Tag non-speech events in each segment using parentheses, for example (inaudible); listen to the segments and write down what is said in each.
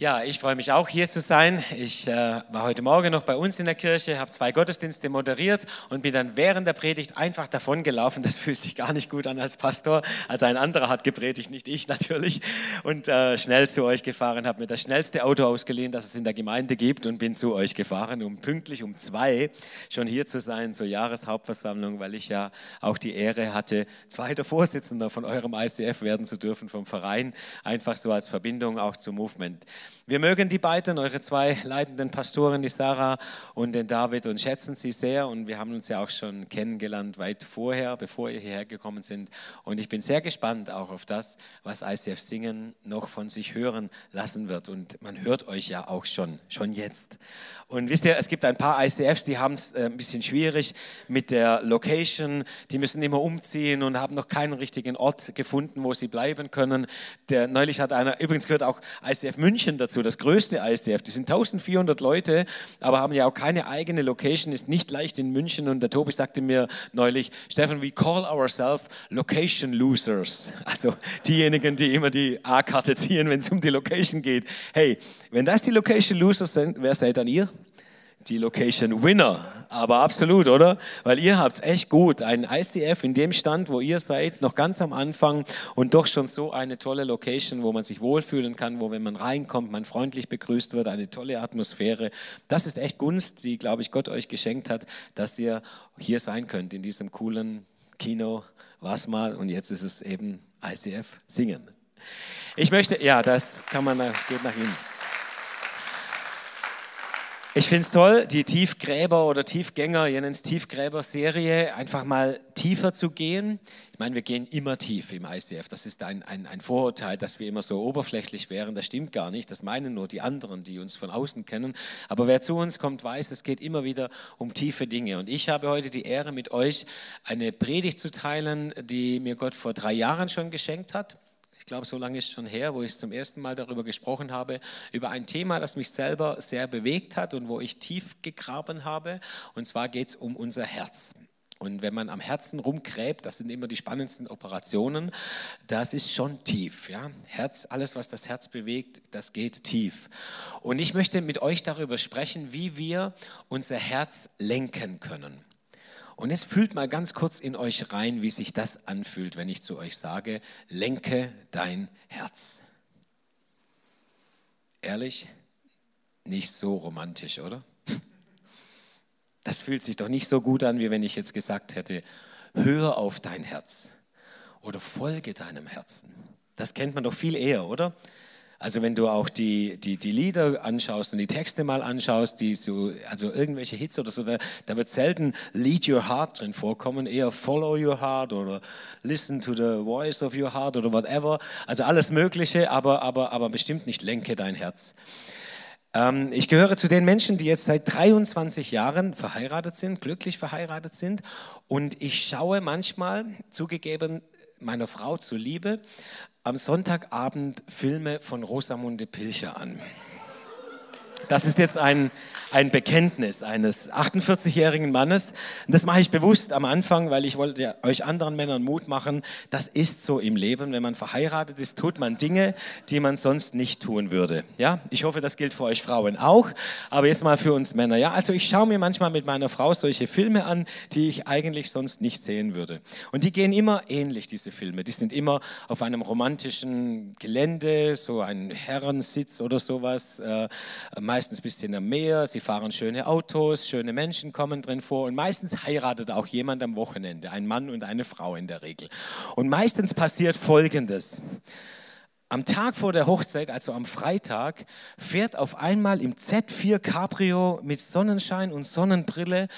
Ja, ich freue mich auch hier zu sein. Ich äh, war heute Morgen noch bei uns in der Kirche, habe zwei Gottesdienste moderiert und bin dann während der Predigt einfach davon gelaufen. Das (laughs) fühlt sich gar nicht gut an als Pastor. Also ein anderer hat gepredigt, nicht ich (laughs) natürlich. Und äh, schnell zu euch gefahren, habe mir das schnellste Auto ausgeliehen, das es in der Gemeinde gibt und bin zu euch gefahren, um pünktlich um zwei schon hier zu sein zur Jahreshauptversammlung, weil ich ja auch die Ehre hatte, zweiter Vorsitzender von eurem ICF werden zu dürfen vom Verein, einfach so als Verbindung auch zum Movement. Wir mögen die beiden, eure zwei leitenden Pastoren, die Sarah und den David, und schätzen sie sehr. Und wir haben uns ja auch schon kennengelernt weit vorher, bevor ihr hierher gekommen sind. Und ich bin sehr gespannt auch auf das, was ICF Singen noch von sich hören lassen wird. Und man hört euch ja auch schon, schon jetzt. Und wisst ihr, es gibt ein paar ICFs, die haben es äh, ein bisschen schwierig mit der Location. Die müssen immer umziehen und haben noch keinen richtigen Ort gefunden, wo sie bleiben können. Der, neulich hat einer, übrigens gehört auch ICF München dazu, das größte ICF. Die sind 1400 Leute, aber haben ja auch keine eigene Location, ist nicht leicht in München. Und der Tobi sagte mir neulich, Stefan, we call ourselves Location Losers. Also diejenigen, die immer die A-Karte ziehen, wenn es um die Location geht. Hey, wenn das die Location Losers sind, wer seid dann ihr? Die Location Winner. Aber absolut, oder? Weil ihr habt es echt gut. Ein ICF in dem Stand, wo ihr seid, noch ganz am Anfang und doch schon so eine tolle Location, wo man sich wohlfühlen kann, wo, wenn man reinkommt, man freundlich begrüßt wird, eine tolle Atmosphäre. Das ist echt Gunst, die, glaube ich, Gott euch geschenkt hat, dass ihr hier sein könnt in diesem coolen Kino. Was mal und jetzt ist es eben ICF Singen. Ich möchte, ja, das kann man, geht nach Ihnen. Ich finde es toll, die Tiefgräber oder Tiefgänger, Jens Tiefgräber-Serie, einfach mal tiefer zu gehen. Ich meine, wir gehen immer tief im ICF. Das ist ein, ein, ein Vorurteil, dass wir immer so oberflächlich wären. Das stimmt gar nicht. Das meinen nur die anderen, die uns von außen kennen. Aber wer zu uns kommt, weiß, es geht immer wieder um tiefe Dinge. Und ich habe heute die Ehre, mit euch eine Predigt zu teilen, die mir Gott vor drei Jahren schon geschenkt hat glaube, so lange ist schon her, wo ich zum ersten Mal darüber gesprochen habe, über ein Thema, das mich selber sehr bewegt hat und wo ich tief gegraben habe. Und zwar geht es um unser Herz. Und wenn man am Herzen rumgräbt, das sind immer die spannendsten Operationen, das ist schon tief. Ja? Herz, alles, was das Herz bewegt, das geht tief. Und ich möchte mit euch darüber sprechen, wie wir unser Herz lenken können. Und jetzt fühlt mal ganz kurz in euch rein, wie sich das anfühlt, wenn ich zu euch sage, lenke dein Herz. Ehrlich, nicht so romantisch, oder? (laughs) Das fühlt sich doch nicht so gut an, wie wenn ich jetzt gesagt hätte, hör auf dein Herz oder folge deinem Herzen. Das kennt man doch viel eher, oder? Also wenn du auch die, die, die Lieder anschaust und die Texte mal anschaust, die so, also irgendwelche Hits oder so, da, da wird selten Lead Your Heart drin vorkommen, eher Follow Your Heart oder Listen to the Voice of Your Heart oder whatever. Also alles Mögliche, aber, aber, aber bestimmt nicht Lenke dein Herz. Ähm, ich gehöre zu den Menschen, die jetzt seit 23 Jahren verheiratet sind, glücklich verheiratet sind und ich schaue manchmal, zugegeben, meiner Frau zuliebe, am Sonntagabend Filme von Rosamunde Pilcher an. Das ist jetzt ein, ein Bekenntnis eines 48-jährigen Mannes. Und das mache ich bewusst am Anfang, weil ich wollte euch anderen Männern Mut machen. Das ist so im Leben. Wenn man verheiratet ist, tut man Dinge, die man sonst nicht tun würde. Ja, ich hoffe, das gilt für euch Frauen auch. Aber jetzt mal für uns Männer. Ja, also ich schaue mir manchmal mit meiner Frau solche Filme an, die ich eigentlich sonst nicht sehen würde. Und die gehen immer ähnlich, diese Filme. Die sind immer auf einem romantischen Gelände, so ein Herrensitz oder sowas. Äh, meistens ein bisschen am Meer, sie fahren schöne Autos, schöne Menschen kommen drin vor und meistens heiratet auch jemand am Wochenende, ein Mann und eine Frau in der Regel. Und meistens passiert Folgendes. Am Tag vor der Hochzeit, also am Freitag, fährt auf einmal im Z4 Cabrio mit Sonnenschein und Sonnenbrille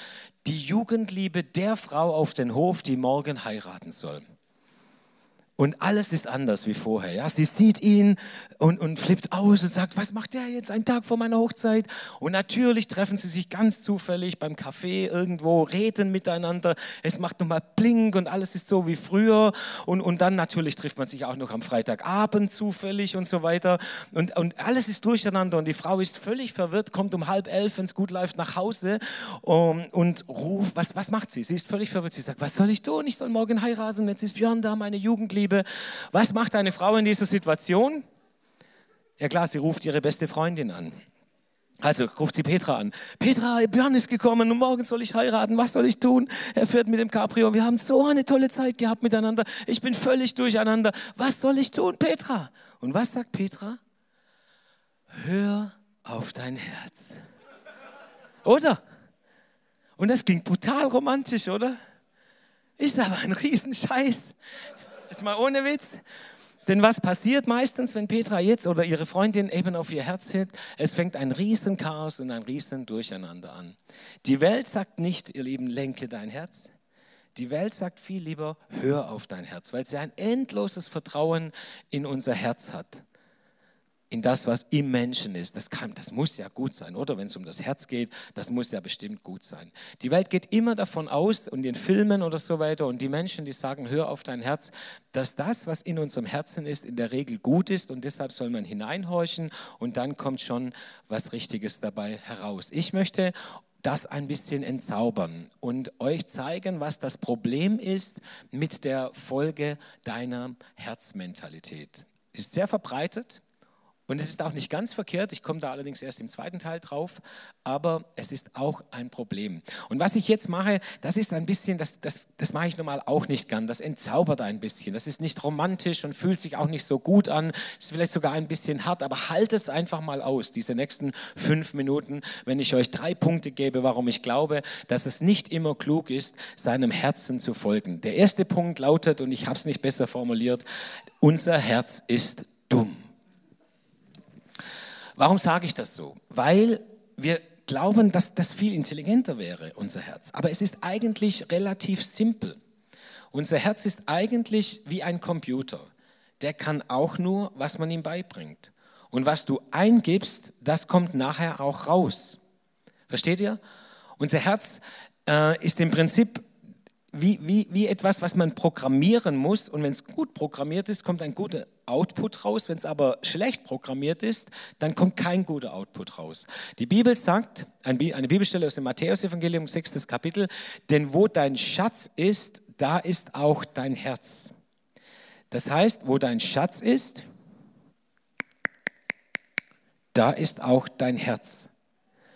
die Jugendliebe der Frau auf den Hof, die morgen heiraten soll. Und alles ist anders wie vorher. Ja? Sie sieht ihn und, und flippt aus und sagt, was macht der jetzt einen Tag vor meiner Hochzeit? Und natürlich treffen sie sich ganz zufällig beim Café irgendwo, reden miteinander. Es macht nochmal Blink und alles ist so wie früher. Und, und dann natürlich trifft man sich auch noch am Freitagabend zufällig und so weiter. Und, und alles ist durcheinander und die Frau ist völlig verwirrt, kommt um halb elf, wenn es gut läuft, nach Hause um, und ruft, was, was macht sie? Sie ist völlig verwirrt. Sie sagt, was soll ich tun? Ich soll morgen heiraten. Jetzt ist Björn da, meine Jugendliebe. Was macht eine Frau in dieser Situation? Ja klar, sie ruft ihre beste Freundin an. Also ruft sie Petra an. Petra, Björn ist gekommen und morgen soll ich heiraten. Was soll ich tun? Er fährt mit dem Cabrio. Wir haben so eine tolle Zeit gehabt miteinander. Ich bin völlig durcheinander. Was soll ich tun, Petra? Und was sagt Petra? Hör auf dein Herz. Oder? Und das klingt brutal romantisch, oder? Ist aber ein Riesenscheiß. Jetzt mal ohne Witz. Denn was passiert meistens, wenn Petra jetzt oder ihre Freundin eben auf ihr Herz hebt? Es fängt ein Riesenchaos und ein Riesendurcheinander an. Die Welt sagt nicht, ihr Lieben, lenke dein Herz. Die Welt sagt viel lieber, hör auf dein Herz, weil sie ein endloses Vertrauen in unser Herz hat in das, was im Menschen ist. Das, kann, das muss ja gut sein, oder? Wenn es um das Herz geht, das muss ja bestimmt gut sein. Die Welt geht immer davon aus und in Filmen oder so weiter und die Menschen, die sagen, hör auf dein Herz, dass das, was in unserem Herzen ist, in der Regel gut ist und deshalb soll man hineinhorchen und dann kommt schon was Richtiges dabei heraus. Ich möchte das ein bisschen entzaubern und euch zeigen, was das Problem ist mit der Folge deiner Herzmentalität. Ist sehr verbreitet und es ist auch nicht ganz verkehrt, ich komme da allerdings erst im zweiten Teil drauf, aber es ist auch ein Problem. Und was ich jetzt mache, das ist ein bisschen, das, das, das mache ich normal auch nicht gern, das entzaubert ein bisschen. Das ist nicht romantisch und fühlt sich auch nicht so gut an, ist vielleicht sogar ein bisschen hart, aber haltet es einfach mal aus, diese nächsten fünf Minuten, wenn ich euch drei Punkte gebe, warum ich glaube, dass es nicht immer klug ist, seinem Herzen zu folgen. Der erste Punkt lautet, und ich habe es nicht besser formuliert, unser Herz ist dumm. Warum sage ich das so? Weil wir glauben, dass das viel intelligenter wäre, unser Herz. Aber es ist eigentlich relativ simpel. Unser Herz ist eigentlich wie ein Computer. Der kann auch nur, was man ihm beibringt. Und was du eingibst, das kommt nachher auch raus. Versteht ihr? Unser Herz äh, ist im Prinzip wie, wie, wie etwas, was man programmieren muss. Und wenn es gut programmiert ist, kommt ein guter Output raus. Wenn es aber schlecht programmiert ist, dann kommt kein guter Output raus. Die Bibel sagt, eine Bibelstelle aus dem Matthäus-Evangelium, 6. Kapitel, denn wo dein Schatz ist, da ist auch dein Herz. Das heißt, wo dein Schatz ist, da ist auch dein Herz.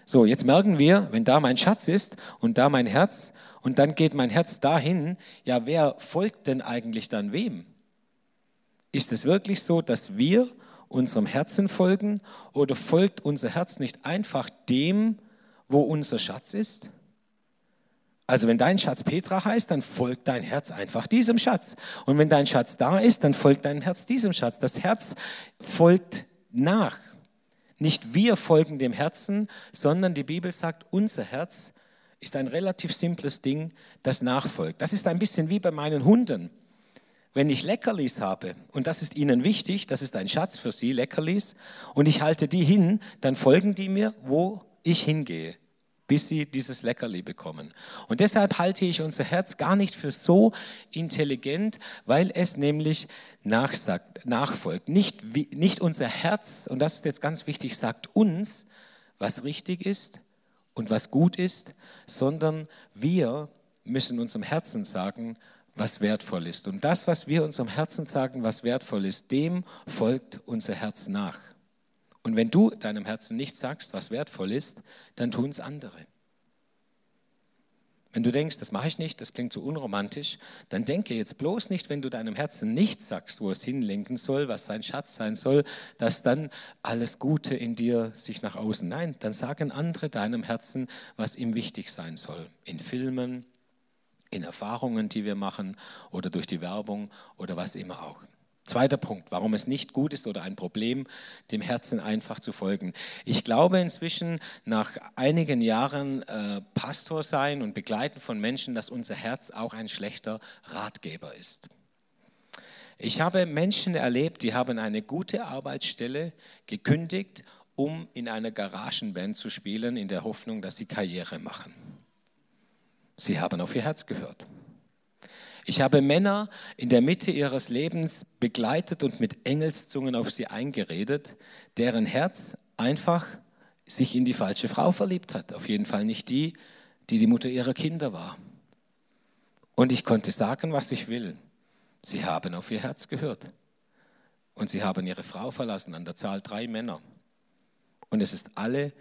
So, jetzt merken wir, wenn da mein Schatz ist und da mein Herz und dann geht mein Herz dahin, ja, wer folgt denn eigentlich dann wem? Ist es wirklich so, dass wir unserem Herzen folgen oder folgt unser Herz nicht einfach dem, wo unser Schatz ist? Also wenn dein Schatz Petra heißt, dann folgt dein Herz einfach diesem Schatz. Und wenn dein Schatz da ist, dann folgt dein Herz diesem Schatz. Das Herz folgt nach. Nicht wir folgen dem Herzen, sondern die Bibel sagt, unser Herz ist ein relativ simples Ding, das nachfolgt. Das ist ein bisschen wie bei meinen Hunden. Wenn ich Leckerlis habe, und das ist ihnen wichtig, das ist ein Schatz für sie, Leckerlis, und ich halte die hin, dann folgen die mir, wo ich hingehe, bis sie dieses Leckerli bekommen. Und deshalb halte ich unser Herz gar nicht für so intelligent, weil es nämlich nachsagt, nachfolgt. Nicht, nicht unser Herz, und das ist jetzt ganz wichtig, sagt uns, was richtig ist, und was gut ist, sondern wir müssen unserem Herzen sagen, was wertvoll ist. Und das, was wir unserem Herzen sagen, was wertvoll ist, dem folgt unser Herz nach. Und wenn du deinem Herzen nicht sagst, was wertvoll ist, dann tun es andere. Wenn du denkst, das mache ich nicht, das klingt so unromantisch, dann denke jetzt bloß nicht, wenn du deinem Herzen nicht sagst, wo es hinlenken soll, was sein Schatz sein soll, dass dann alles Gute in dir sich nach außen. Nein, dann sagen andere deinem Herzen, was ihm wichtig sein soll. In Filmen, in Erfahrungen, die wir machen oder durch die Werbung oder was immer auch. Zweiter Punkt, warum es nicht gut ist oder ein Problem, dem Herzen einfach zu folgen. Ich glaube inzwischen nach einigen Jahren äh, Pastor sein und begleiten von Menschen, dass unser Herz auch ein schlechter Ratgeber ist. Ich habe Menschen erlebt, die haben eine gute Arbeitsstelle gekündigt, um in einer Garagenband zu spielen, in der Hoffnung, dass sie Karriere machen. Sie haben auf ihr Herz gehört. Ich habe Männer in der Mitte ihres Lebens begleitet und mit Engelszungen auf sie eingeredet, deren Herz einfach sich in die falsche Frau verliebt hat. Auf jeden Fall nicht die, die die Mutter ihrer Kinder war. Und ich konnte sagen, was ich will. Sie haben auf ihr Herz gehört. Und sie haben ihre Frau verlassen, an der Zahl drei Männer. Und es ist alle,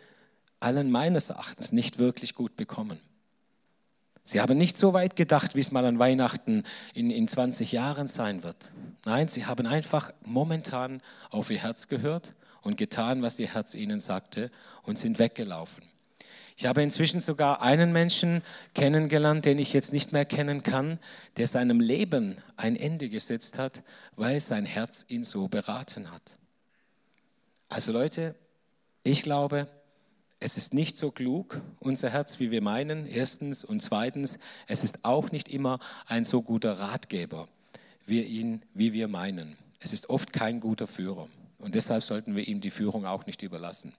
allen meines Erachtens nicht wirklich gut bekommen. Sie haben nicht so weit gedacht, wie es mal an Weihnachten in, in 20 Jahren sein wird. Nein, sie haben einfach momentan auf ihr Herz gehört und getan, was ihr Herz ihnen sagte und sind weggelaufen. Ich habe inzwischen sogar einen Menschen kennengelernt, den ich jetzt nicht mehr kennen kann, der seinem Leben ein Ende gesetzt hat, weil sein Herz ihn so beraten hat. Also Leute, ich glaube, es ist nicht so klug, unser Herz, wie wir meinen, erstens. Und zweitens, es ist auch nicht immer ein so guter Ratgeber, wie, ihn, wie wir meinen. Es ist oft kein guter Führer. Und deshalb sollten wir ihm die Führung auch nicht überlassen.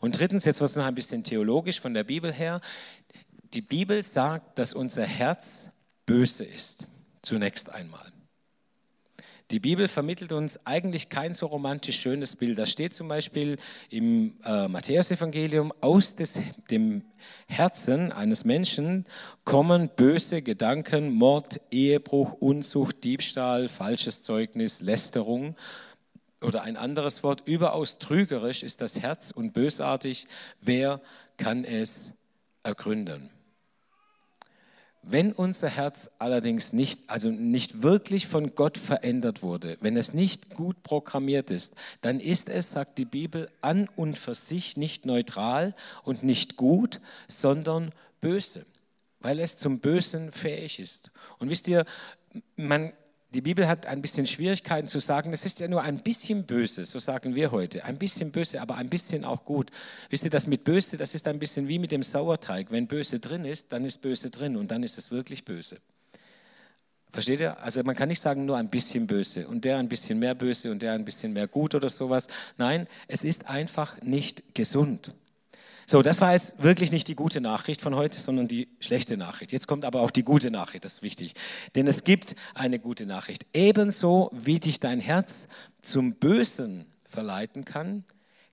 Und drittens, jetzt es noch ein bisschen theologisch von der Bibel her. Die Bibel sagt, dass unser Herz böse ist. Zunächst einmal. Die Bibel vermittelt uns eigentlich kein so romantisch schönes Bild. Da steht zum Beispiel im äh, Matthäusevangelium, aus des, dem Herzen eines Menschen kommen böse Gedanken, Mord, Ehebruch, Unzucht, Diebstahl, falsches Zeugnis, Lästerung. Oder ein anderes Wort, überaus trügerisch ist das Herz und bösartig. Wer kann es ergründen? Wenn unser Herz allerdings nicht, also nicht wirklich von Gott verändert wurde, wenn es nicht gut programmiert ist, dann ist es, sagt die Bibel, an und für sich nicht neutral und nicht gut, sondern böse, weil es zum Bösen fähig ist. Und wisst ihr, man die Bibel hat ein bisschen Schwierigkeiten zu sagen, es ist ja nur ein bisschen böse, so sagen wir heute. Ein bisschen böse, aber ein bisschen auch gut. Wisst ihr, das mit böse, das ist ein bisschen wie mit dem Sauerteig. Wenn böse drin ist, dann ist böse drin und dann ist es wirklich böse. Versteht ihr? Also man kann nicht sagen nur ein bisschen böse und der ein bisschen mehr böse und der ein bisschen mehr gut oder sowas. Nein, es ist einfach nicht gesund. So, das war jetzt wirklich nicht die gute Nachricht von heute, sondern die schlechte Nachricht. Jetzt kommt aber auch die gute Nachricht, das ist wichtig. Denn es gibt eine gute Nachricht. Ebenso wie dich dein Herz zum Bösen verleiten kann,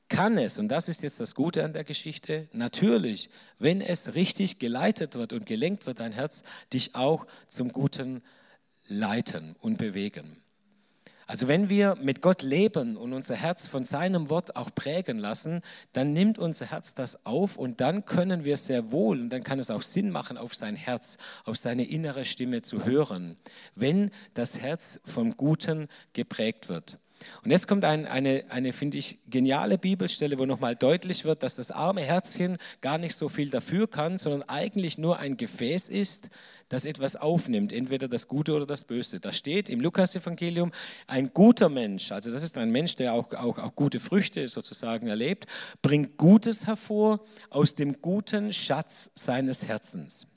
kann es, und das ist jetzt das Gute an der Geschichte, natürlich, wenn es richtig geleitet wird und gelenkt wird, dein Herz, dich auch zum Guten leiten und bewegen. Also wenn wir mit Gott leben und unser Herz von seinem Wort auch prägen lassen, dann nimmt unser Herz das auf und dann können wir sehr wohl, und dann kann es auch Sinn machen, auf sein Herz, auf seine innere Stimme zu hören, wenn das Herz vom Guten geprägt wird. Und jetzt kommt ein, eine, eine finde ich, geniale Bibelstelle, wo nochmal deutlich wird, dass das arme Herzchen gar nicht so viel dafür kann, sondern eigentlich nur ein Gefäß ist, das etwas aufnimmt, entweder das Gute oder das Böse. Da steht im Lukas-Evangelium, ein guter Mensch, also das ist ein Mensch, der auch, auch, auch gute Früchte sozusagen erlebt, bringt Gutes hervor aus dem guten Schatz seines Herzens.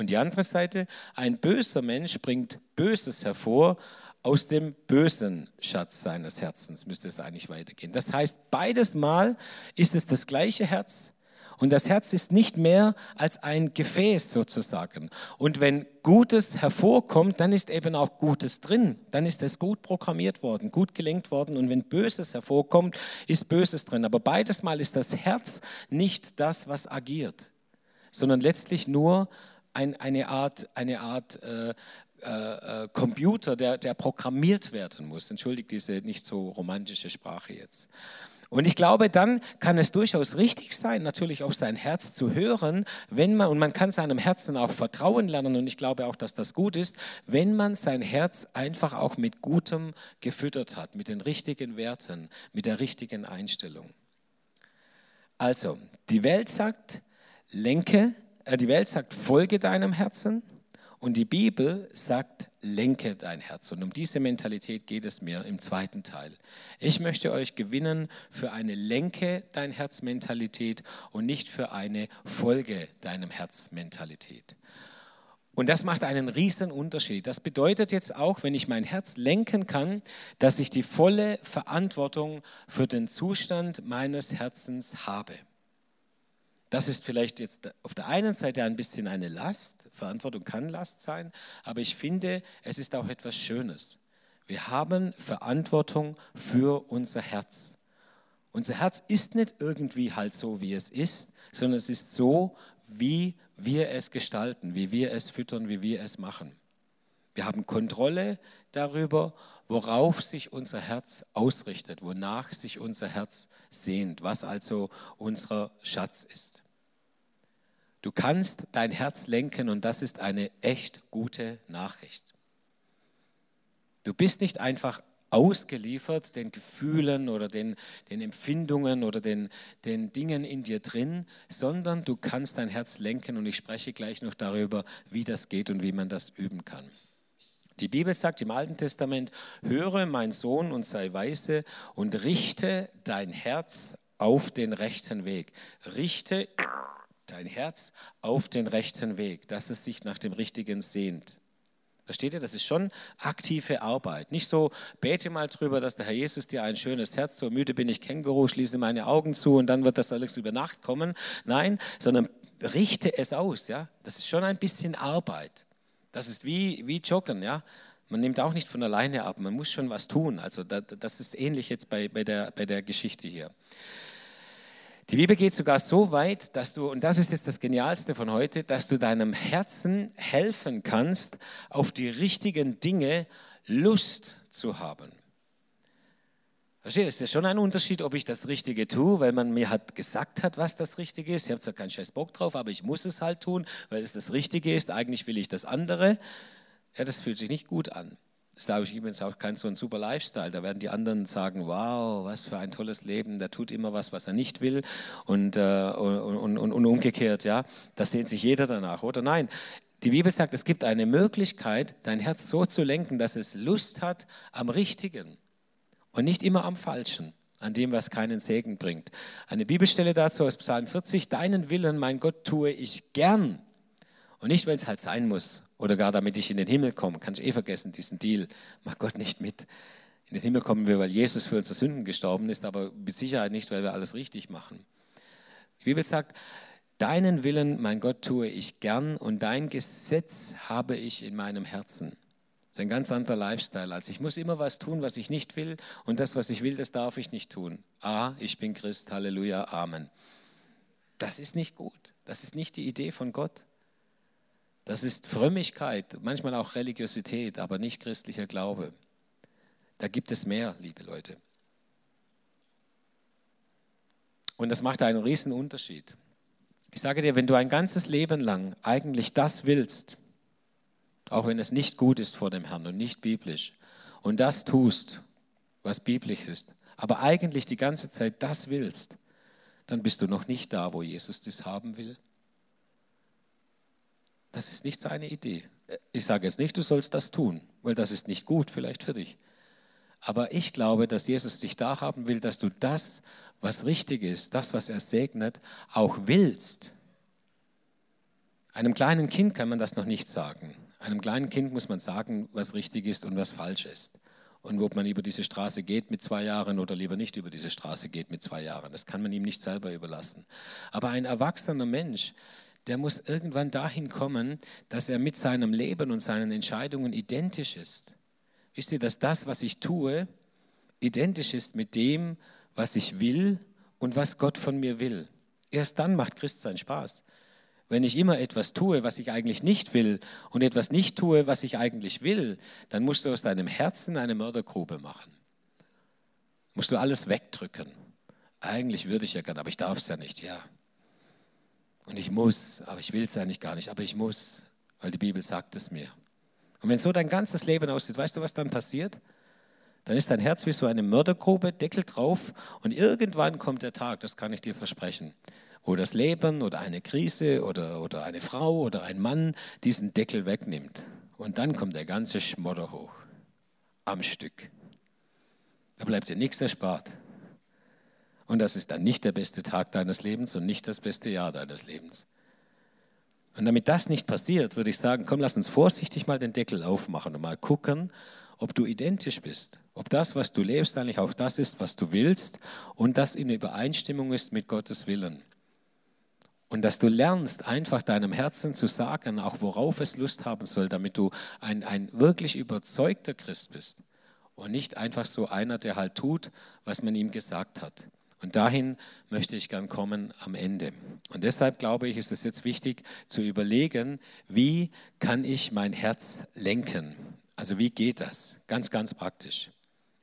Und die andere Seite, ein böser Mensch bringt Böses hervor aus dem bösen Schatz seines Herzens müsste es eigentlich weitergehen. Das heißt, beides Mal ist es das gleiche Herz und das Herz ist nicht mehr als ein Gefäß sozusagen. Und wenn Gutes hervorkommt, dann ist eben auch Gutes drin. Dann ist es gut programmiert worden, gut gelenkt worden. Und wenn Böses hervorkommt, ist Böses drin. Aber beides Mal ist das Herz nicht das, was agiert, sondern letztlich nur ein, eine Art, eine Art äh, äh, äh, Computer, der, der programmiert werden muss. Entschuldigt diese nicht so romantische Sprache jetzt. Und ich glaube, dann kann es durchaus richtig sein, natürlich auf sein Herz zu hören, wenn man, und man kann seinem Herzen auch vertrauen lernen, und ich glaube auch, dass das gut ist, wenn man sein Herz einfach auch mit Gutem gefüttert hat, mit den richtigen Werten, mit der richtigen Einstellung. Also, die Welt sagt, lenke, die Welt sagt, folge deinem Herzen, und die Bibel sagt, lenke dein Herz. Und um diese Mentalität geht es mir im zweiten Teil. Ich möchte euch gewinnen für eine Lenke dein Herz Mentalität und nicht für eine Folge deinem Herz Mentalität. Und das macht einen riesen Unterschied. Das bedeutet jetzt auch, wenn ich mein Herz lenken kann, dass ich die volle Verantwortung für den Zustand meines Herzens habe. Das ist vielleicht jetzt auf der einen Seite ein bisschen eine Last. Verantwortung kann Last sein, aber ich finde, es ist auch etwas Schönes. Wir haben Verantwortung für unser Herz. Unser Herz ist nicht irgendwie halt so, wie es ist, sondern es ist so, wie wir es gestalten, wie wir es füttern, wie wir es machen. Wir haben Kontrolle darüber, worauf sich unser Herz ausrichtet, wonach sich unser Herz sehnt, was also unser Schatz ist. Du kannst dein Herz lenken und das ist eine echt gute Nachricht. Du bist nicht einfach ausgeliefert den Gefühlen oder den, den Empfindungen oder den, den Dingen in dir drin, sondern du kannst dein Herz lenken und ich spreche gleich noch darüber, wie das geht und wie man das üben kann. Die Bibel sagt im Alten Testament, höre mein Sohn und sei weise und richte dein Herz auf den rechten Weg. Richte dein Herz auf den rechten Weg, dass es sich nach dem Richtigen sehnt. Versteht ihr? Das ist schon aktive Arbeit. Nicht so, bete mal drüber, dass der Herr Jesus dir ein schönes Herz, so müde bin ich Känguru, schließe meine Augen zu und dann wird das alles über Nacht kommen. Nein, sondern richte es aus. Ja? Das ist schon ein bisschen Arbeit. Das ist wie, wie Joggen. Ja? Man nimmt auch nicht von alleine ab, man muss schon was tun. Also das ist ähnlich jetzt bei, bei, der, bei der Geschichte hier. Die Bibel geht sogar so weit, dass du, und das ist jetzt das Genialste von heute, dass du deinem Herzen helfen kannst, auf die richtigen Dinge Lust zu haben. Versteht, es ist schon ein Unterschied, ob ich das Richtige tue, weil man mir hat gesagt hat, was das Richtige ist. Ich habe zwar keinen scheiß Bock drauf, aber ich muss es halt tun, weil es das Richtige ist. Eigentlich will ich das andere. Ja, das fühlt sich nicht gut an sage ich übrigens auch kein so ein super Lifestyle. Da werden die anderen sagen, wow, was für ein tolles Leben, der tut immer was, was er nicht will und, äh, und, und, und umgekehrt, ja. Das sehnt sich jeder danach, oder? Nein, die Bibel sagt, es gibt eine Möglichkeit, dein Herz so zu lenken, dass es Lust hat am Richtigen und nicht immer am Falschen, an dem, was keinen Segen bringt. Eine Bibelstelle dazu aus Psalm 40, deinen Willen, mein Gott, tue ich gern und nicht, weil es halt sein muss oder gar damit ich in den Himmel komme. Kann ich eh vergessen, diesen Deal. Mach Gott nicht mit. In den Himmel kommen wir, weil Jesus für unsere Sünden gestorben ist, aber mit Sicherheit nicht, weil wir alles richtig machen. Die Bibel sagt, deinen Willen, mein Gott, tue ich gern und dein Gesetz habe ich in meinem Herzen. Das ist ein ganz anderer Lifestyle. Also ich muss immer was tun, was ich nicht will und das, was ich will, das darf ich nicht tun. Ah, ich bin Christ, Halleluja, Amen. Das ist nicht gut. Das ist nicht die Idee von Gott. Das ist Frömmigkeit, manchmal auch Religiosität, aber nicht christlicher Glaube. Da gibt es mehr, liebe Leute. Und das macht einen riesen Unterschied. Ich sage dir, wenn du ein ganzes Leben lang eigentlich das willst, auch wenn es nicht gut ist vor dem Herrn und nicht biblisch, und das tust, was biblisch ist, aber eigentlich die ganze Zeit das willst, dann bist du noch nicht da, wo Jesus das haben will. Das ist nicht seine Idee. Ich sage jetzt nicht, du sollst das tun, weil das ist nicht gut vielleicht für dich. Aber ich glaube, dass Jesus dich da haben will, dass du das, was richtig ist, das, was er segnet, auch willst. Einem kleinen Kind kann man das noch nicht sagen. Einem kleinen Kind muss man sagen, was richtig ist und was falsch ist. Und ob man über diese Straße geht mit zwei Jahren oder lieber nicht über diese Straße geht mit zwei Jahren. Das kann man ihm nicht selber überlassen. Aber ein erwachsener Mensch, der muss irgendwann dahin kommen, dass er mit seinem Leben und seinen Entscheidungen identisch ist. Wisst ihr, dass das, was ich tue, identisch ist mit dem, was ich will und was Gott von mir will. Erst dann macht Christsein Spaß. Wenn ich immer etwas tue, was ich eigentlich nicht will und etwas nicht tue, was ich eigentlich will, dann musst du aus deinem Herzen eine Mördergrube machen. Musst du alles wegdrücken. Eigentlich würde ich ja gerne, aber ich darf es ja nicht, ja. Und ich muss, aber ich will es eigentlich gar nicht, aber ich muss, weil die Bibel sagt es mir. Und wenn so dein ganzes Leben aussieht, weißt du, was dann passiert? Dann ist dein Herz wie so eine Mördergrube, Deckel drauf und irgendwann kommt der Tag, das kann ich dir versprechen, wo das Leben oder eine Krise oder, oder eine Frau oder ein Mann diesen Deckel wegnimmt. Und dann kommt der ganze Schmodder hoch, am Stück. Da bleibt dir nichts erspart. Und das ist dann nicht der beste Tag deines Lebens und nicht das beste Jahr deines Lebens. Und damit das nicht passiert, würde ich sagen, komm, lass uns vorsichtig mal den Deckel aufmachen und mal gucken, ob du identisch bist. Ob das, was du lebst, eigentlich auch das ist, was du willst und das in Übereinstimmung ist mit Gottes Willen. Und dass du lernst, einfach deinem Herzen zu sagen, auch worauf es Lust haben soll, damit du ein, ein wirklich überzeugter Christ bist und nicht einfach so einer, der halt tut, was man ihm gesagt hat. Und dahin möchte ich gern kommen am Ende. Und deshalb glaube ich, ist es jetzt wichtig zu überlegen, wie kann ich mein Herz lenken? Also wie geht das? Ganz, ganz praktisch.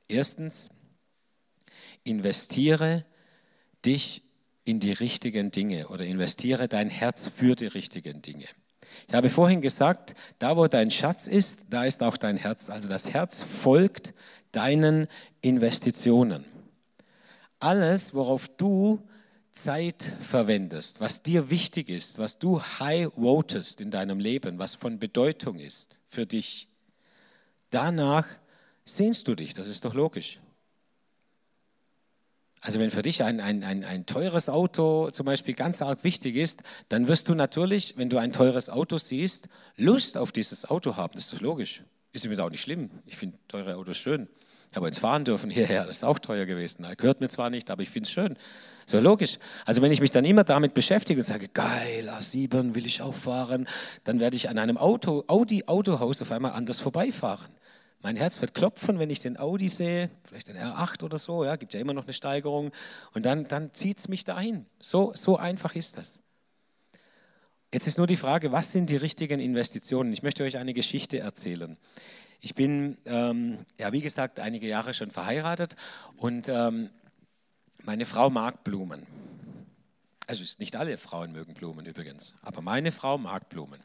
Erstens, investiere dich in die richtigen Dinge oder investiere dein Herz für die richtigen Dinge. Ich habe vorhin gesagt, da wo dein Schatz ist, da ist auch dein Herz. Also das Herz folgt deinen Investitionen. Alles, worauf du Zeit verwendest, was dir wichtig ist, was du high votest in deinem Leben, was von Bedeutung ist für dich, danach sehnst du dich. Das ist doch logisch. Also wenn für dich ein, ein, ein, ein teures Auto zum Beispiel ganz arg wichtig ist, dann wirst du natürlich, wenn du ein teures Auto siehst, Lust auf dieses Auto haben. Das ist logisch. Ist übrigens auch nicht schlimm. Ich finde teure Autos schön. Ich habe jetzt fahren dürfen (laughs) hierher, das ist auch teuer gewesen. Gehört mir zwar nicht, aber ich finde es schön. So logisch. Also wenn ich mich dann immer damit beschäftige und sage, geil, A7 will ich auch fahren, dann werde ich an einem Auto, Audi Autohaus auf einmal anders vorbeifahren. Mein Herz wird klopfen, wenn ich den Audi sehe, vielleicht den R8 oder so, ja, gibt ja immer noch eine Steigerung. Und dann, dann zieht es mich dahin. So, so einfach ist das. Jetzt ist nur die Frage, was sind die richtigen Investitionen? Ich möchte euch eine Geschichte erzählen. Ich bin, ähm, ja, wie gesagt, einige Jahre schon verheiratet und ähm, meine Frau mag Blumen. Also nicht alle Frauen mögen Blumen übrigens, aber meine Frau mag Blumen.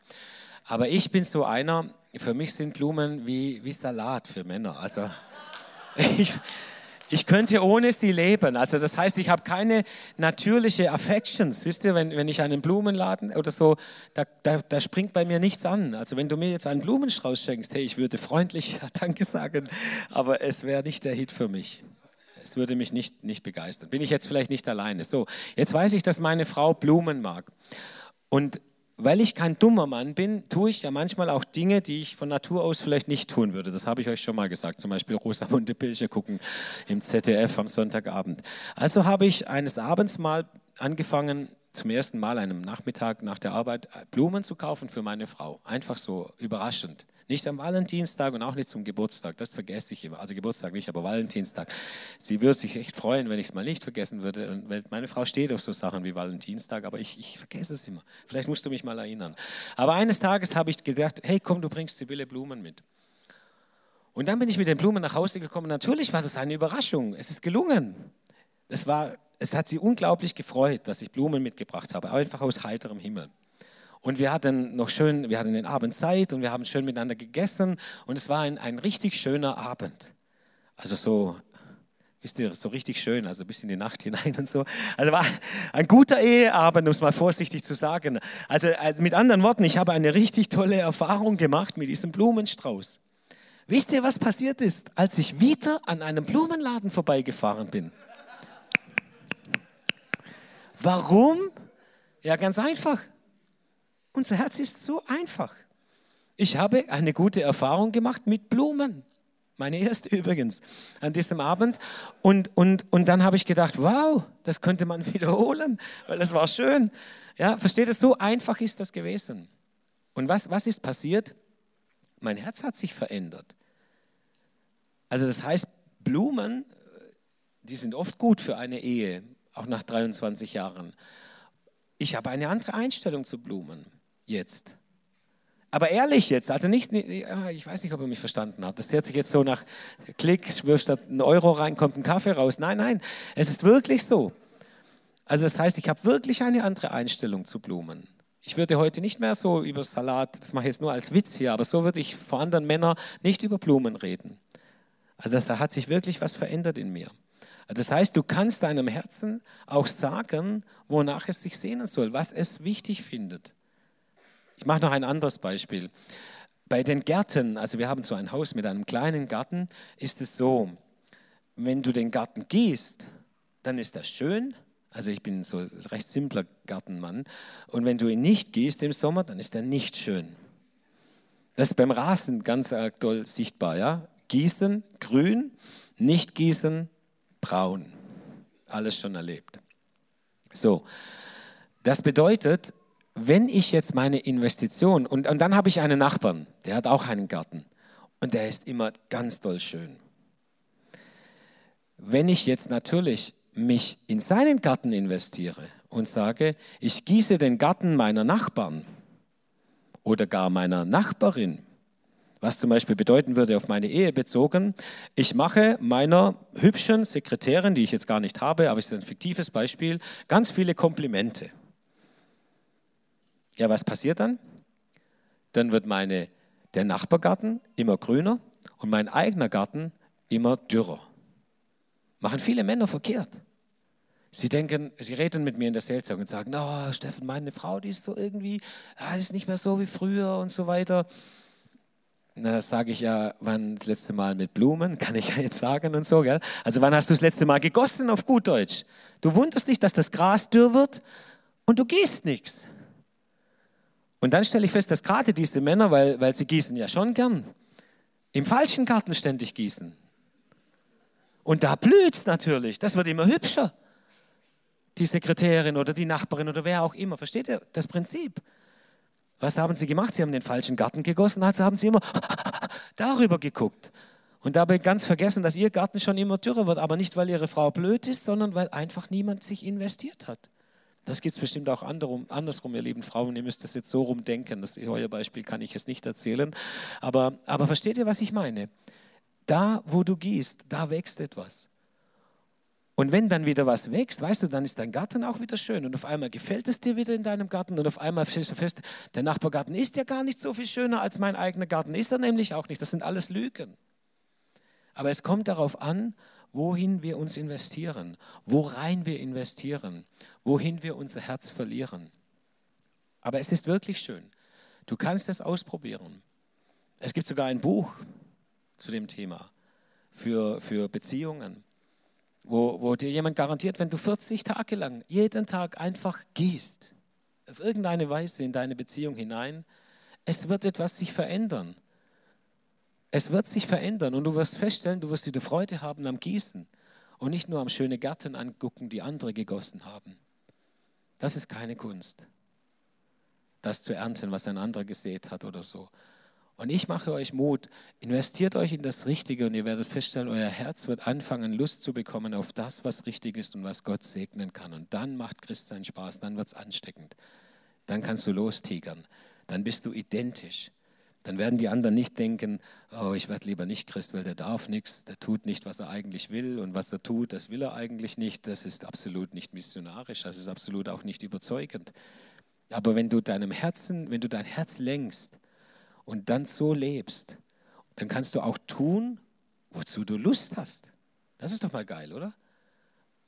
Aber ich bin so einer, für mich sind Blumen wie, wie Salat für Männer. Also (laughs) ich, ich könnte ohne sie leben. Also das heißt, ich habe keine natürliche Affections. Wisst ihr, wenn, wenn ich einen Blumenladen oder so, da, da, da springt bei mir nichts an. Also wenn du mir jetzt einen Blumenstrauß schenkst, hey, ich würde freundlich (laughs) Danke sagen, aber es wäre nicht der Hit für mich. Es würde mich nicht, nicht begeistern. Bin ich jetzt vielleicht nicht alleine. So, jetzt weiß ich, dass meine Frau Blumen mag. Und weil ich kein dummer Mann bin, tue ich ja manchmal auch Dinge, die ich von Natur aus vielleicht nicht tun würde. Das habe ich euch schon mal gesagt. Zum Beispiel Rosamunde Pilcher gucken im ZDF am Sonntagabend. Also habe ich eines Abends mal angefangen, zum ersten Mal einem Nachmittag nach der Arbeit Blumen zu kaufen für meine Frau. Einfach so überraschend. Nicht am Valentinstag und auch nicht zum Geburtstag. Das vergesse ich immer. Also Geburtstag nicht, aber Valentinstag. Sie würde sich echt freuen, wenn ich es mal nicht vergessen würde. Und meine Frau steht auf so Sachen wie Valentinstag, aber ich, ich vergesse es immer. Vielleicht musst du mich mal erinnern. Aber eines Tages habe ich gedacht, hey komm, du bringst Sibylle Blumen mit. Und dann bin ich mit den Blumen nach Hause gekommen. Natürlich war das eine Überraschung. Es ist gelungen. Es, war, es hat sie unglaublich gefreut, dass ich Blumen mitgebracht habe, einfach aus heiterem Himmel. Und wir hatten noch schön, wir hatten den Abend Zeit und wir haben schön miteinander gegessen und es war ein, ein richtig schöner Abend. Also so, wisst ihr, so richtig schön, also bis in die Nacht hinein (laughs) und so. Also war ein guter Eheabend, um es mal vorsichtig zu sagen. Also, also mit anderen Worten, ich habe eine richtig tolle Erfahrung gemacht mit diesem Blumenstrauß. Wisst ihr, was passiert ist, als ich wieder an einem Blumenladen vorbeigefahren bin? Warum? Ja, ganz einfach. Unser Herz ist so einfach. Ich habe eine gute Erfahrung gemacht mit Blumen. Meine erste übrigens an diesem Abend. Und, und, und dann habe ich gedacht, wow, das könnte man (laughs) wiederholen, weil es war schön. Ja, versteht es? So einfach ist das gewesen. Und was, was ist passiert? Mein Herz hat sich verändert. Also das heißt, Blumen, die sind oft gut für eine Ehe, auch nach 23 Jahren. Ich habe eine andere Einstellung zu Blumen jetzt. Aber ehrlich jetzt, also nicht, ich weiß nicht, ob ihr mich verstanden habt. Das hört sich jetzt so nach Klick, wirfst da einen Euro rein, kommt ein Kaffee raus. Nein, nein, es ist wirklich so. Also das heißt, ich habe wirklich eine andere Einstellung zu Blumen. Ich würde heute nicht mehr so über Salat, das mache ich jetzt nur als Witz hier, aber so würde ich vor anderen Männern nicht über Blumen reden. Also das, da hat sich wirklich was verändert in mir. Also das heißt, du kannst deinem Herzen auch sagen, wonach es sich sehnen soll, was es wichtig findet. Ich mache noch ein anderes Beispiel. Bei den Gärten, also wir haben so ein Haus mit einem kleinen Garten, ist es so, wenn du den Garten gießt, dann ist das schön. Also ich bin so ein recht simpler Gartenmann. Und wenn du ihn nicht gießt im Sommer, dann ist er nicht schön. Das ist beim Rasen ganz toll sichtbar. Ja? Gießen, grün, nicht gießen, braun. Alles schon erlebt. So, das bedeutet, wenn ich jetzt meine Investition, und, und dann habe ich einen Nachbarn, der hat auch einen Garten und der ist immer ganz doll schön. Wenn ich jetzt natürlich mich in seinen Garten investiere und sage, ich gieße den Garten meiner Nachbarn oder gar meiner Nachbarin, was zum Beispiel bedeuten würde auf meine Ehe bezogen, ich mache meiner hübschen Sekretärin, die ich jetzt gar nicht habe, aber es ist ein fiktives Beispiel, ganz viele Komplimente. Ja, was passiert dann? Dann wird meine, der Nachbargarten immer grüner und mein eigener Garten immer dürrer. Machen viele Männer verkehrt. Sie denken, sie reden mit mir in der Seelsorge und sagen, oh, Steffen, meine Frau, die ist so irgendwie, ah, ist nicht mehr so wie früher und so weiter. Na, das sage ich ja, wann das letzte Mal mit Blumen, (laughs) kann ich ja jetzt sagen und so, gell? Also wann hast du das letzte Mal gegossen auf gut Deutsch? Du wunderst dich, dass das Gras dürr wird und du gießt nichts. Und dann stelle ich fest, dass gerade diese Männer, weil, weil sie gießen ja schon gern, im falschen Garten ständig gießen. Und da blüht es natürlich, das wird immer hübscher. Die Sekretärin oder die Nachbarin oder wer auch immer, versteht ihr das Prinzip? Was haben sie gemacht? Sie haben den falschen Garten gegossen, also haben sie immer (laughs) darüber geguckt. Und dabei ganz vergessen, dass ihr Garten schon immer dürrer wird, aber nicht, weil ihre Frau blöd ist, sondern weil einfach niemand sich investiert hat. Das gibt es bestimmt auch andersrum, ihr lieben Frauen. Ihr müsst das jetzt so rumdenken. Das euer Beispiel kann ich jetzt nicht erzählen. Aber, aber versteht ihr, was ich meine? Da, wo du gehst, da wächst etwas. Und wenn dann wieder was wächst, weißt du, dann ist dein Garten auch wieder schön und auf einmal gefällt es dir wieder in deinem Garten und auf einmal stellst du fest, der Nachbargarten ist ja gar nicht so viel schöner als mein eigener Garten. Ist er nämlich auch nicht. Das sind alles Lügen. Aber es kommt darauf an, wohin wir uns investieren, worein wir investieren, wohin wir unser Herz verlieren. Aber es ist wirklich schön. Du kannst es ausprobieren. Es gibt sogar ein Buch zu dem Thema für, für Beziehungen wo, wo dir jemand garantiert, wenn du 40 Tage lang jeden Tag einfach gehst, auf irgendeine Weise in deine Beziehung hinein, es wird etwas sich verändern. Es wird sich verändern und du wirst feststellen, du wirst wieder Freude haben am Gießen und nicht nur am schöne Gärten angucken, die andere gegossen haben. Das ist keine Kunst, das zu ernten, was ein anderer gesät hat oder so. Und ich mache euch Mut, investiert euch in das Richtige und ihr werdet feststellen, euer Herz wird anfangen, Lust zu bekommen auf das, was richtig ist und was Gott segnen kann. Und dann macht Christ seinen Spaß, dann wird es ansteckend. Dann kannst du lostigern. Dann bist du identisch. Dann werden die anderen nicht denken, oh, ich werde lieber nicht Christ, weil der darf nichts, der tut nicht, was er eigentlich will und was er tut, das will er eigentlich nicht. Das ist absolut nicht missionarisch, das ist absolut auch nicht überzeugend. Aber wenn du deinem Herzen, wenn du dein Herz lenkst, und dann so lebst, dann kannst du auch tun, wozu du Lust hast. Das ist doch mal geil, oder?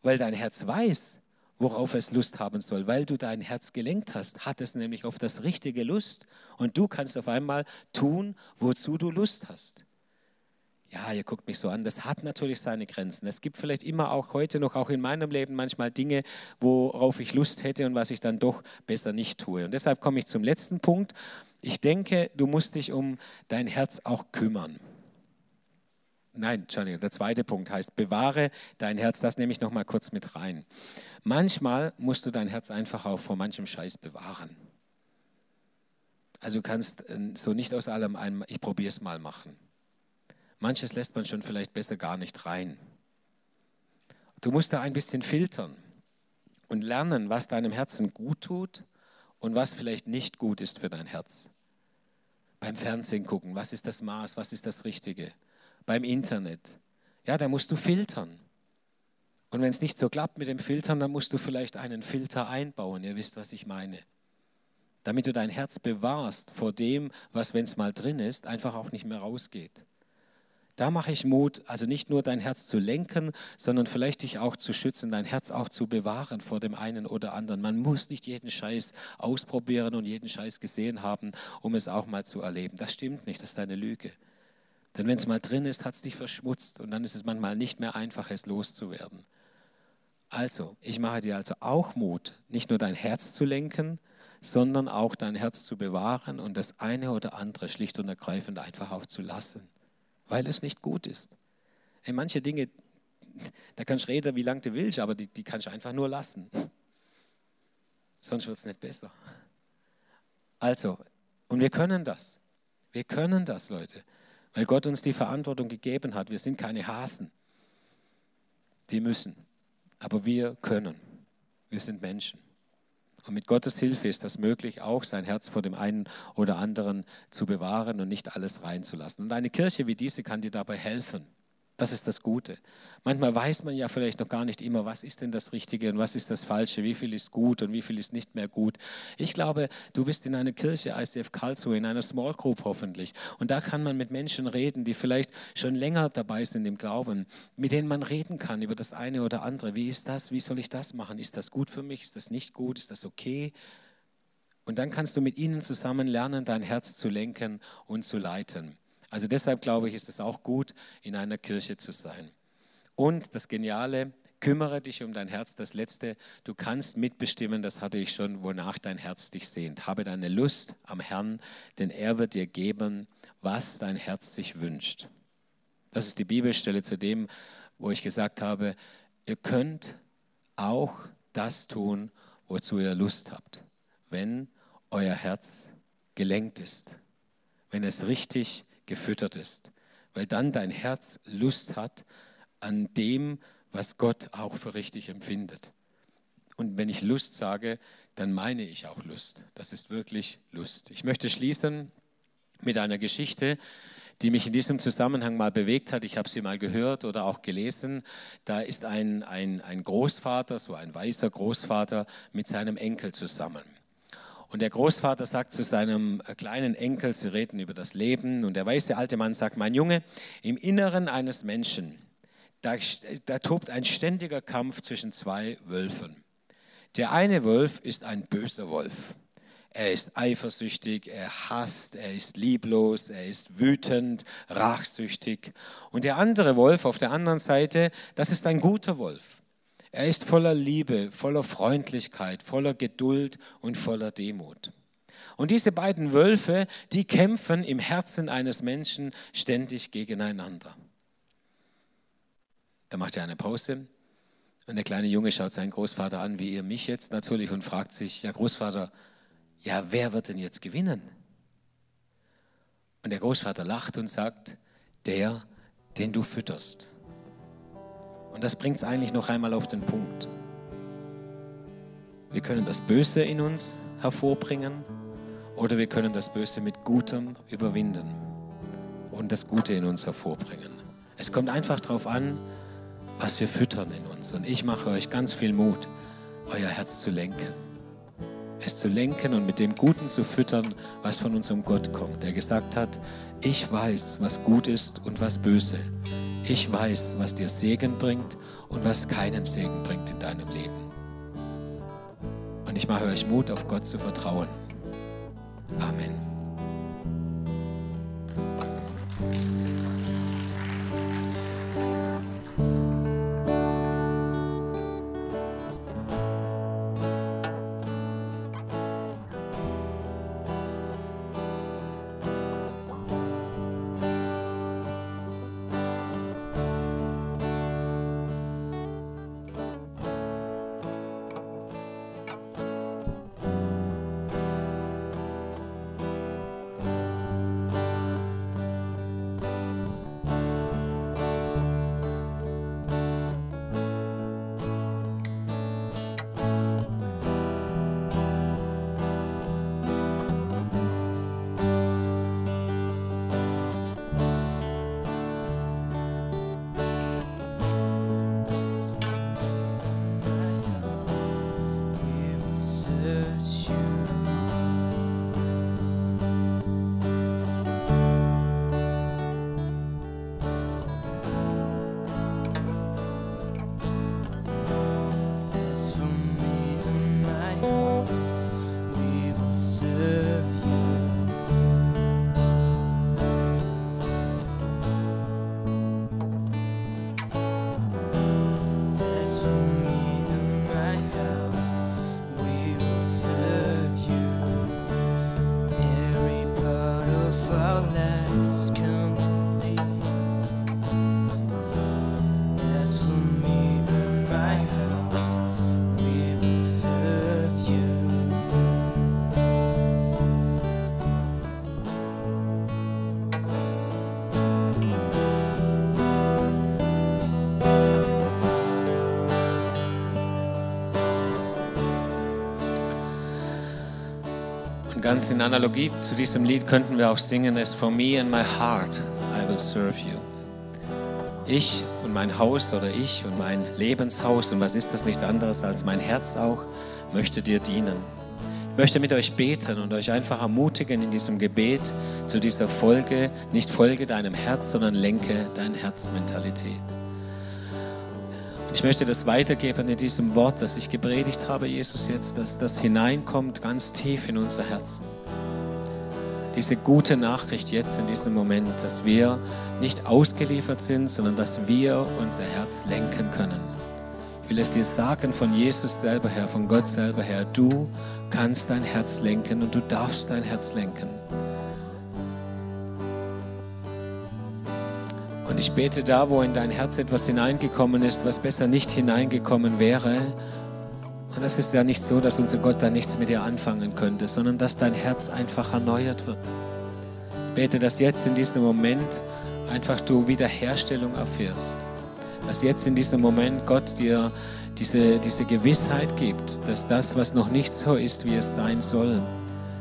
Weil dein Herz weiß, worauf es Lust haben soll. Weil du dein Herz gelenkt hast, hat es nämlich auf das richtige Lust. Und du kannst auf einmal tun, wozu du Lust hast. Ja, ihr guckt mich so an, das hat natürlich seine Grenzen. Es gibt vielleicht immer auch heute noch, auch in meinem Leben manchmal Dinge, worauf ich Lust hätte und was ich dann doch besser nicht tue. Und deshalb komme ich zum letzten Punkt. Ich denke, du musst dich um dein Herz auch kümmern. Nein, Entschuldigung, der zweite Punkt heißt, bewahre dein Herz. Das nehme ich noch mal kurz mit rein. Manchmal musst du dein Herz einfach auch vor manchem Scheiß bewahren. Also kannst äh, so nicht aus allem ein, ich probiere es mal machen. Manches lässt man schon vielleicht besser gar nicht rein. Du musst da ein bisschen filtern und lernen, was deinem Herzen gut tut und was vielleicht nicht gut ist für dein Herz beim Fernsehen gucken, was ist das Maß, was ist das Richtige, beim Internet. Ja, da musst du filtern. Und wenn es nicht so klappt mit dem Filtern, dann musst du vielleicht einen Filter einbauen. Ihr wisst, was ich meine. Damit du dein Herz bewahrst vor dem, was, wenn es mal drin ist, einfach auch nicht mehr rausgeht. Da mache ich Mut, also nicht nur dein Herz zu lenken, sondern vielleicht dich auch zu schützen, dein Herz auch zu bewahren vor dem einen oder anderen. Man muss nicht jeden Scheiß ausprobieren und jeden Scheiß gesehen haben, um es auch mal zu erleben. Das stimmt nicht, das ist eine Lüge. Denn wenn es mal drin ist, hat es dich verschmutzt und dann ist es manchmal nicht mehr einfach, es loszuwerden. Also, ich mache dir also auch Mut, nicht nur dein Herz zu lenken, sondern auch dein Herz zu bewahren und das eine oder andere schlicht und ergreifend einfach auch zu lassen weil es nicht gut ist. Hey, manche Dinge, da kannst du reden, wie lange du willst, aber die, die kannst du einfach nur lassen. Sonst wird es nicht besser. Also, und wir können das. Wir können das, Leute, weil Gott uns die Verantwortung gegeben hat. Wir sind keine Hasen. Die müssen. Aber wir können. Wir sind Menschen. Und mit Gottes Hilfe ist das möglich, auch sein Herz vor dem einen oder anderen zu bewahren und nicht alles reinzulassen. Und eine Kirche wie diese kann dir dabei helfen. Das ist das Gute. Manchmal weiß man ja vielleicht noch gar nicht immer, was ist denn das Richtige und was ist das Falsche, wie viel ist gut und wie viel ist nicht mehr gut. Ich glaube, du bist in einer Kirche, ICF Karlsruhe, in einer Small Group hoffentlich. Und da kann man mit Menschen reden, die vielleicht schon länger dabei sind im Glauben, mit denen man reden kann über das eine oder andere. Wie ist das? Wie soll ich das machen? Ist das gut für mich? Ist das nicht gut? Ist das okay? Und dann kannst du mit ihnen zusammen lernen, dein Herz zu lenken und zu leiten. Also deshalb glaube ich, ist es auch gut, in einer Kirche zu sein. Und das Geniale, kümmere dich um dein Herz. Das Letzte, du kannst mitbestimmen, das hatte ich schon, wonach dein Herz dich sehnt. Habe deine Lust am Herrn, denn er wird dir geben, was dein Herz sich wünscht. Das ist die Bibelstelle zu dem, wo ich gesagt habe, ihr könnt auch das tun, wozu ihr Lust habt, wenn euer Herz gelenkt ist, wenn es richtig gefüttert ist, weil dann dein Herz Lust hat an dem, was Gott auch für richtig empfindet. Und wenn ich Lust sage, dann meine ich auch Lust. Das ist wirklich Lust. Ich möchte schließen mit einer Geschichte, die mich in diesem Zusammenhang mal bewegt hat. Ich habe sie mal gehört oder auch gelesen. Da ist ein, ein, ein Großvater, so ein weißer Großvater, mit seinem Enkel zusammen. Und der Großvater sagt zu seinem äh, kleinen Enkel, sie reden über das Leben, und der weiße alte Mann sagt, mein Junge, im Inneren eines Menschen, da, da tobt ein ständiger Kampf zwischen zwei Wölfen. Der eine Wolf ist ein böser Wolf. Er ist eifersüchtig, er hasst, er ist lieblos, er ist wütend, rachsüchtig. Und der andere Wolf auf der anderen Seite, das ist ein guter Wolf. Er ist voller Liebe, voller Freundlichkeit, voller Geduld und voller Demut. Und diese beiden Wölfe, die kämpfen im Herzen eines Menschen ständig gegeneinander. Da macht er eine Pause und der kleine Junge schaut seinen Großvater an, wie ihr mich jetzt natürlich, und fragt sich, ja Großvater, ja wer wird denn jetzt gewinnen? Und der Großvater lacht und sagt, der, den du fütterst. Und das bringt es eigentlich noch einmal auf den Punkt. Wir können das Böse in uns hervorbringen oder wir können das Böse mit Gutem überwinden und das Gute in uns hervorbringen. Es kommt einfach darauf an, was wir füttern in uns. Und ich mache euch ganz viel Mut, euer Herz zu lenken. Es zu lenken und mit dem Guten zu füttern, was von unserem Gott kommt, der gesagt hat, ich weiß, was gut ist und was böse. Ich weiß, was dir Segen bringt und was keinen Segen bringt in deinem Leben. Und ich mache euch Mut, auf Gott zu vertrauen. Amen. Ganz in Analogie zu diesem Lied könnten wir auch singen, As for me and my heart, I will serve you. Ich und mein Haus oder ich und mein Lebenshaus, und was ist das nicht anderes als mein Herz auch, möchte dir dienen. Ich möchte mit euch beten und euch einfach ermutigen in diesem Gebet zu dieser Folge, nicht Folge deinem Herz, sondern lenke dein Herzmentalität. Ich möchte das weitergeben in diesem Wort, das ich gepredigt habe, Jesus jetzt, dass das hineinkommt ganz tief in unser Herzen. Diese gute Nachricht jetzt in diesem Moment, dass wir nicht ausgeliefert sind, sondern dass wir unser Herz lenken können. Ich will es dir sagen von Jesus selber her, von Gott selber her. Du kannst dein Herz lenken und du darfst dein Herz lenken. Und ich bete da, wo in dein Herz etwas hineingekommen ist, was besser nicht hineingekommen wäre. Und das ist ja nicht so, dass unser Gott da nichts mit dir anfangen könnte, sondern dass dein Herz einfach erneuert wird. Ich bete, dass jetzt in diesem Moment einfach du Wiederherstellung erfährst. Dass jetzt in diesem Moment Gott dir diese, diese Gewissheit gibt, dass das, was noch nicht so ist, wie es sein soll,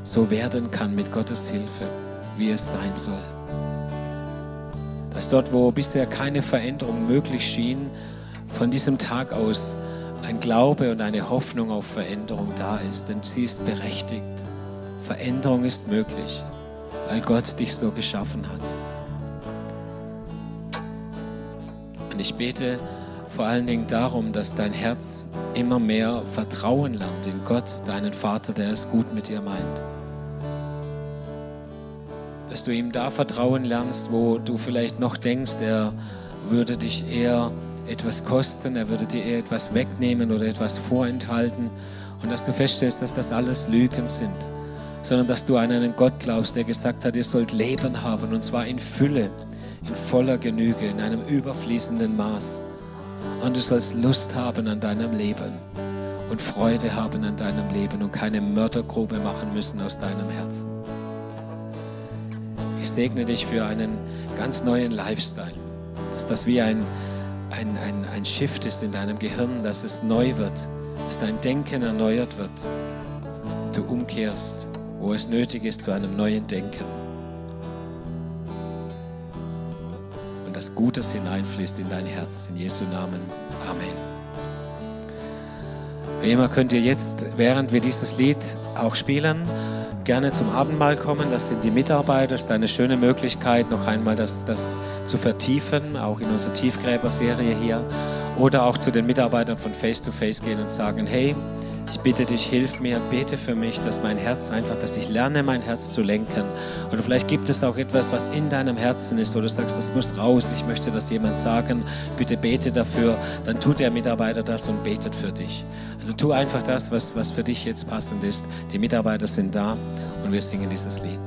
so werden kann mit Gottes Hilfe, wie es sein soll dass dort, wo bisher keine Veränderung möglich schien, von diesem Tag aus ein Glaube und eine Hoffnung auf Veränderung da ist, denn sie ist berechtigt. Veränderung ist möglich, weil Gott dich so geschaffen hat. Und ich bete vor allen Dingen darum, dass dein Herz immer mehr Vertrauen lernt in Gott, deinen Vater, der es gut mit dir meint dass du ihm da vertrauen lernst, wo du vielleicht noch denkst, er würde dich eher etwas kosten, er würde dir eher etwas wegnehmen oder etwas vorenthalten und dass du feststellst, dass das alles Lügen sind, sondern dass du an einen Gott glaubst, der gesagt hat, ihr sollt Leben haben und zwar in Fülle, in voller Genüge, in einem überfließenden Maß. Und du sollst Lust haben an deinem Leben und Freude haben an deinem Leben und keine Mördergrube machen müssen aus deinem Herzen. Ich segne dich für einen ganz neuen Lifestyle. Dass das wie ein, ein, ein, ein Shift ist in deinem Gehirn, dass es neu wird, dass dein Denken erneuert wird. Du umkehrst, wo es nötig ist, zu einem neuen Denken. Und dass Gutes hineinfließt in dein Herz. In Jesu Namen. Amen. Wie immer könnt ihr jetzt, während wir dieses Lied auch spielen, gerne zum Abendmahl kommen. Das sind die Mitarbeiter. Das ist eine schöne Möglichkeit, noch einmal das, das zu vertiefen, auch in unserer Tiefgräber-Serie hier. Oder auch zu den Mitarbeitern von Face to Face gehen und sagen, hey, ich bitte dich, hilf mir, bete für mich, dass mein Herz einfach, dass ich lerne, mein Herz zu lenken. Oder vielleicht gibt es auch etwas, was in deinem Herzen ist, wo du sagst, das muss raus. Ich möchte das jemand sagen. Bitte bete dafür. Dann tut der Mitarbeiter das und betet für dich. Also tu einfach das, was, was für dich jetzt passend ist. Die Mitarbeiter sind da und wir singen dieses Lied.